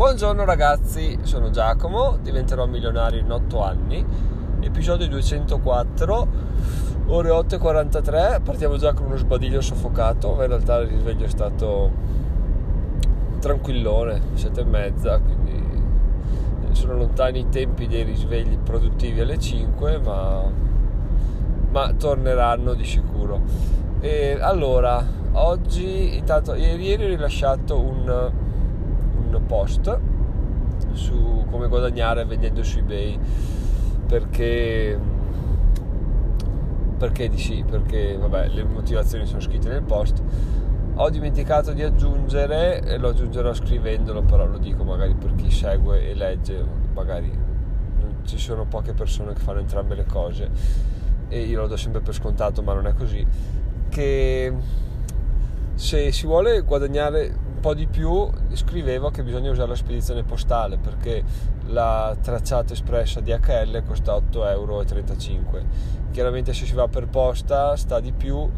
Buongiorno ragazzi, sono Giacomo, diventerò milionario in 8 anni, episodio 204, ore 8.43, partiamo già con uno sbadiglio soffocato, ma in realtà il risveglio è stato tranquillone, 7 e mezza, quindi sono lontani i tempi dei risvegli produttivi alle 5, ma, ma torneranno di sicuro. E allora, oggi, intanto, ieri ho rilasciato un post su come guadagnare vendendo su ebay perché perché di sì perché vabbè le motivazioni sono scritte nel post. Ho dimenticato di aggiungere e lo aggiungerò scrivendolo però lo dico magari per chi segue e legge magari ci sono poche persone che fanno entrambe le cose e io lo do sempre per scontato ma non è così che se si vuole guadagnare po' di più scrivevo che bisogna usare la spedizione postale perché la tracciata espressa DHL costa 8,35 euro. Chiaramente se si va per posta sta di più,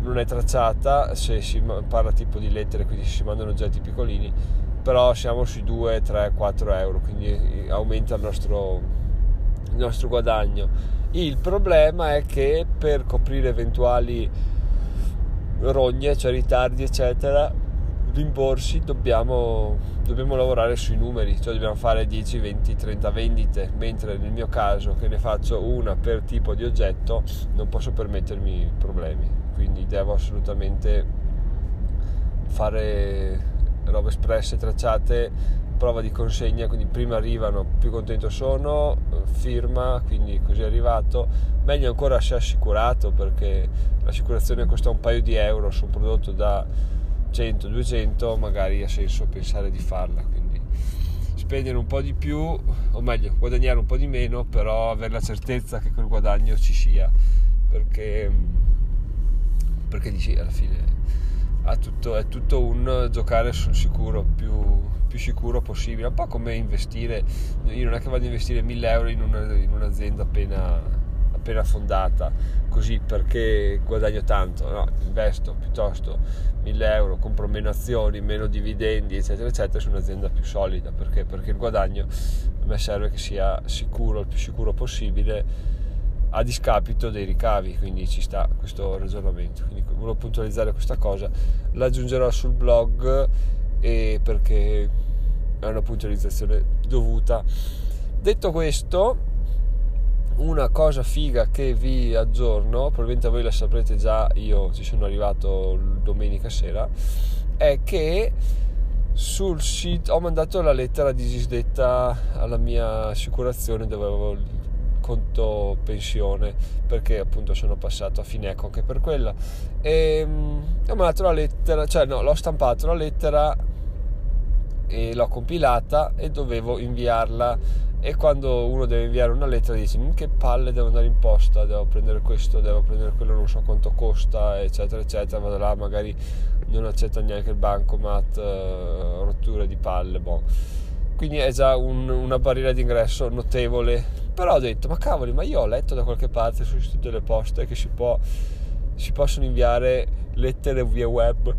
non è tracciata, se si parla tipo di lettere, quindi si mandano oggetti piccolini, però siamo sui 2, 3, 4 euro, quindi aumenta il nostro, il nostro guadagno. Il problema è che per coprire eventuali rogne, cioè ritardi, eccetera, rimborsi dobbiamo, dobbiamo lavorare sui numeri, cioè dobbiamo fare 10, 20, 30 vendite, mentre nel mio caso che ne faccio una per tipo di oggetto non posso permettermi problemi, quindi devo assolutamente fare robe espresse, tracciate, prova di consegna, quindi prima arrivano, più contento sono, firma, quindi così è arrivato, meglio ancora se assicurato perché l'assicurazione costa un paio di euro su un prodotto da 100, 200 magari ha senso pensare di farla quindi spendere un po' di più o meglio guadagnare un po' di meno però avere la certezza che quel guadagno ci sia perché perché dici alla fine tutto, è tutto un giocare sul sicuro più, più, sicuro possibile. Un po' come investire io non è che vado a investire 1000 euro in, una, in un'azienda appena appena fondata così perché guadagno tanto, no, investo piuttosto 1000 euro, compro meno azioni, meno dividendi, eccetera, eccetera, su un'azienda più solida perché? perché il guadagno a me serve che sia sicuro, il più sicuro possibile a discapito dei ricavi, quindi ci sta questo ragionamento. Quindi volevo puntualizzare questa cosa, l'aggiungerò sul blog e perché è una puntualizzazione dovuta. Detto questo, una cosa figa che vi aggiorno, probabilmente voi la saprete già, io ci sono arrivato domenica sera, è che sul sito ho mandato la lettera di disdetta alla mia assicurazione dove avevo il conto pensione perché appunto sono passato a Fineco anche per quella. E um, ho mandato la lettera cioè no l'ho stampato la lettera e l'ho compilata e dovevo inviarla e quando uno deve inviare una lettera dice mm, che palle devo andare in posta devo prendere questo devo prendere quello non so quanto costa eccetera eccetera vado là magari non accetta neanche il bancomat eh, rotture di palle boh. quindi è già un, una barriera d'ingresso notevole. Però ho detto ma cavoli ma io ho letto da qualche parte sul sito delle poste che si, può, si possono inviare lettere via web.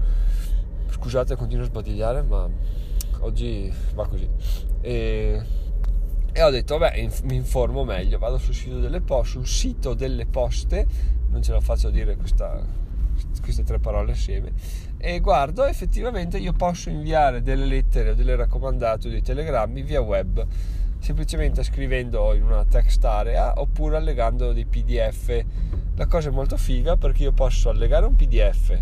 Scusate continuo a sbadigliare ma oggi va così. E e ho detto vabbè mi informo meglio vado sul sito delle poste sul sito delle poste. Non ce la faccio dire questa, queste tre parole assieme e guardo effettivamente io posso inviare delle lettere o delle raccomandate o dei telegrammi via web semplicemente scrivendo in una text area oppure allegando dei pdf la cosa è molto figa perché io posso allegare un pdf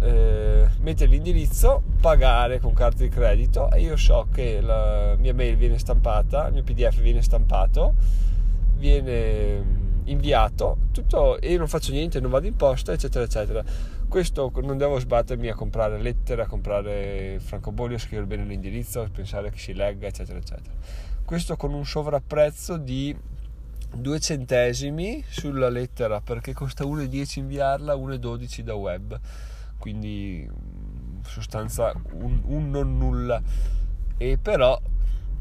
eh, mettere l'indirizzo, pagare con carta di credito e io so che la mia mail viene stampata, il mio PDF viene stampato, viene mm, inviato, tutto e io non faccio niente, non vado in posta, eccetera, eccetera. Questo non devo sbattermi a comprare lettere, a comprare francobolli, a scrivere bene l'indirizzo, pensare che si legga, eccetera, eccetera. Questo con un sovrapprezzo di 2 centesimi sulla lettera perché costa 1,10 inviarla, 1,12 da web quindi in sostanza un, un, non nulla. E però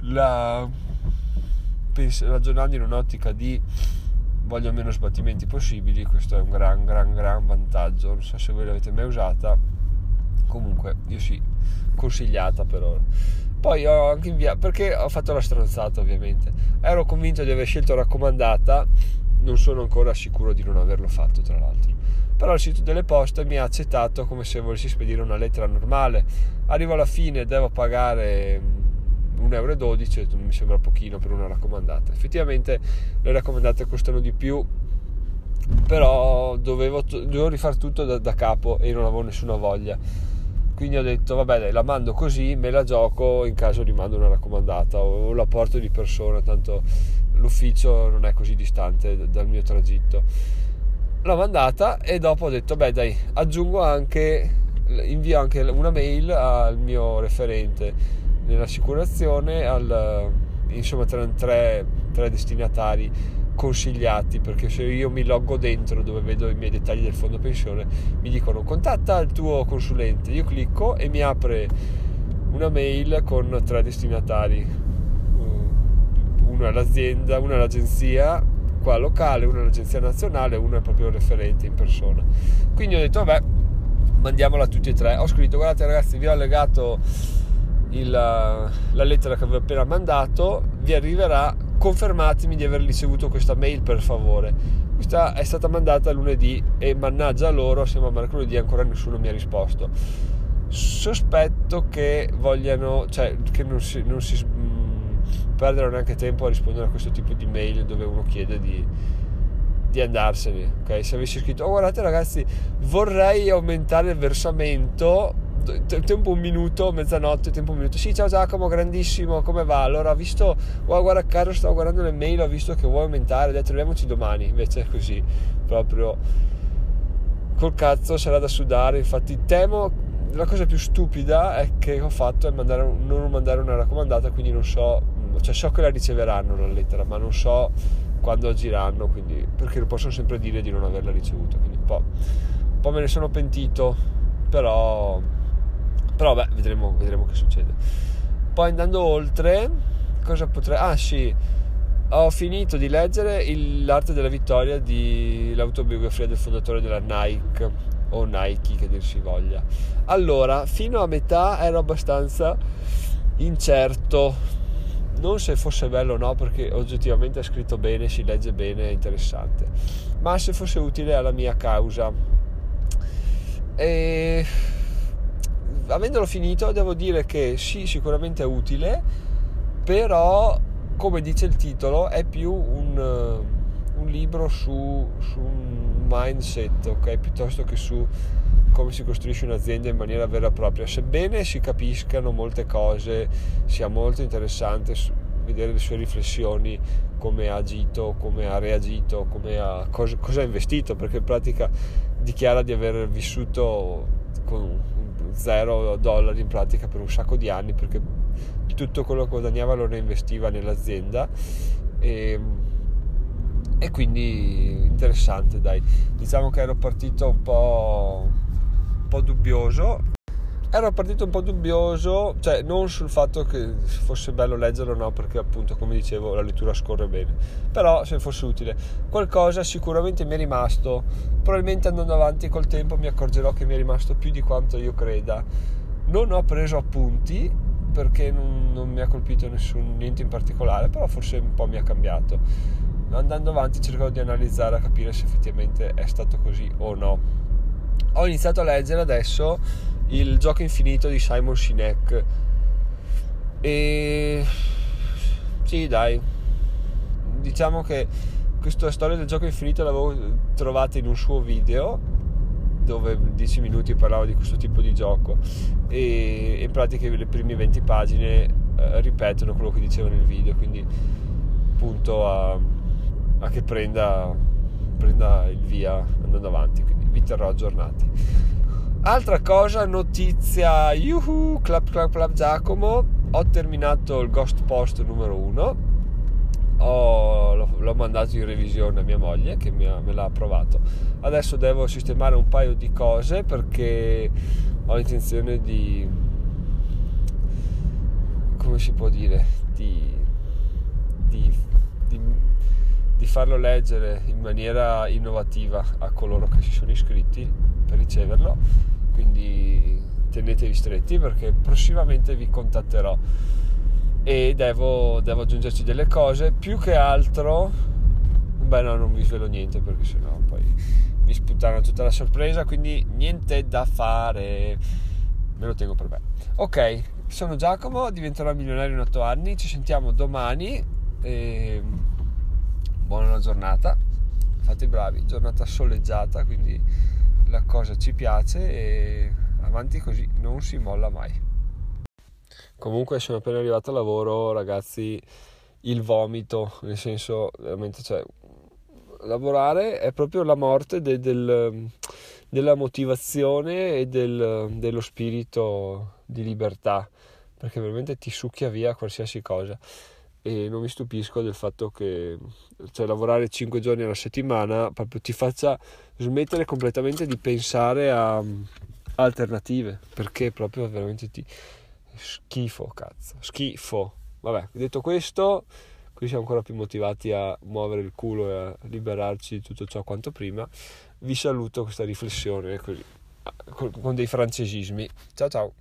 la, ragionando in un'ottica di voglio meno sbattimenti possibili questo è un gran gran gran vantaggio. Non so se voi l'avete mai usata. Comunque io sì consigliata per ora. Poi ho anche inviato, perché ho fatto la stronzata ovviamente, ero convinto di aver scelto raccomandata, non sono ancora sicuro di non averlo fatto tra l'altro. Però il sito delle poste mi ha accettato come se volessi spedire una lettera normale. Arrivo alla fine, devo pagare 1,12 euro, mi sembra pochino per una raccomandata. Effettivamente le raccomandate costano di più, però dovevo, dovevo rifare tutto da, da capo e non avevo nessuna voglia quindi ho detto vabbè dai, la mando così, me la gioco in caso rimando una raccomandata o la porto di persona, tanto l'ufficio non è così distante dal mio tragitto. L'ho mandata e dopo ho detto beh dai, aggiungo anche, invio anche una mail al mio referente nell'assicurazione, al, insomma tre, tre, tre destinatari consigliati perché se io mi loggo dentro dove vedo i miei dettagli del fondo pensione mi dicono contatta il tuo consulente. Io clicco e mi apre una mail con tre destinatari uno è l'azienda uno è l'agenzia qua locale uno è l'agenzia nazionale uno è proprio il referente in persona. Quindi ho detto vabbè mandiamola a tutti e tre. Ho scritto guardate ragazzi vi ho allegato il, la lettera che avevo appena mandato vi arriverà confermatemi di aver ricevuto questa mail per favore. Questa è stata mandata lunedì e mannaggia loro siamo a mercoledì ancora nessuno mi ha risposto. Sospetto che vogliano cioè che non si, non si perdano neanche tempo a rispondere a questo tipo di mail dove uno chiede di, di andarsene ok se avessi scritto oh guardate ragazzi vorrei aumentare il versamento tempo un minuto, mezzanotte, tempo un minuto. Sì, ciao Giacomo, grandissimo, come va? Allora, ho visto, oh, guarda caro, stavo guardando le mail, ho visto che vuoi aumentare, ho detto, vediamoci domani. Invece è così, proprio col cazzo sarà da sudare. Infatti, temo, la cosa più stupida è che ho fatto è mandare, non mandare una raccomandata, quindi non so, cioè so che la riceveranno la lettera, ma non so quando agiranno, quindi, perché possono sempre dire di non averla ricevuta. Quindi un po', un po' me ne sono pentito, però però beh, vedremo, vedremo che succede. Poi andando oltre, cosa potrei... Ah sì, ho finito di leggere il, L'arte della vittoria di l'autobiografia del fondatore della Nike o Nike che dir si voglia. Allora, fino a metà ero abbastanza incerto, non se fosse bello o no, perché oggettivamente è scritto bene, si legge bene, è interessante, ma se fosse utile alla mia causa. E avendolo finito devo dire che sì, sicuramente è utile, però come dice il titolo è più un, un libro su, su, un mindset, ok? Piuttosto che su come si costruisce un'azienda in maniera vera e propria. Sebbene si capiscano molte cose, sia molto interessante vedere le sue riflessioni, come ha agito, come ha reagito, come ha, cosa, cosa ha investito, perché in pratica dichiara di aver vissuto con zero dollari in pratica per un sacco di anni perché tutto quello che guadagnava lo reinvestiva nell'azienda e, e quindi interessante dai diciamo che ero partito un po', un po' dubbioso ero partito un po' dubbioso, cioè non sul fatto che fosse bello leggerlo, no, perché appunto, come dicevo, la lettura scorre bene, però se fosse utile. Qualcosa sicuramente mi è rimasto, probabilmente andando avanti col tempo mi accorgerò che mi è rimasto più di quanto io creda. Non ho preso appunti perché non, non mi ha colpito nessun, niente in particolare, però forse un po' mi ha cambiato. Andando avanti cercherò di analizzare a capire se effettivamente è stato così o no. Ho iniziato a leggere adesso il gioco infinito di Simon Sinek. E sì dai. Diciamo che questa storia del gioco infinito l'avevo trovata in un suo video dove 10 minuti parlava di questo tipo di gioco. E in pratica le prime 20 pagine eh, ripetono quello che diceva nel video quindi punto a, a che prenda, prenda il via andando avanti quindi vi terrò aggiornati. Altra cosa, notizia, yuhu, clap clap clap Giacomo, ho terminato il Ghost Post numero 1, l'ho mandato in revisione a mia moglie che ha, me l'ha approvato. Adesso devo sistemare un paio di cose perché ho intenzione di, come si può dire, di, di, di, di farlo leggere in maniera innovativa a coloro che si sono iscritti per riceverlo quindi tenetevi stretti perché prossimamente vi contatterò. E devo, devo aggiungerci delle cose. Più che altro beh no non vi svelo niente perché sennò poi mi sputtano tutta la sorpresa quindi niente da fare. Me lo tengo per me. Ok sono Giacomo diventerò milionario in 8 anni ci sentiamo domani e buona giornata. Fate i bravi giornata soleggiata quindi la cosa ci piace e avanti così non si molla mai. Comunque sono appena arrivato al lavoro ragazzi il vomito nel senso veramente cioè lavorare è proprio la morte de, del, della motivazione e del, dello spirito di libertà perché veramente ti succhia via qualsiasi cosa e non mi stupisco del fatto che cioè, lavorare 5 giorni alla settimana proprio ti faccia smettere completamente di pensare a, a alternative perché proprio veramente ti schifo cazzo schifo. Vabbè detto questo qui siamo ancora più motivati a muovere il culo e a liberarci di tutto ciò quanto prima. Vi saluto questa riflessione così con dei francesismi. Ciao ciao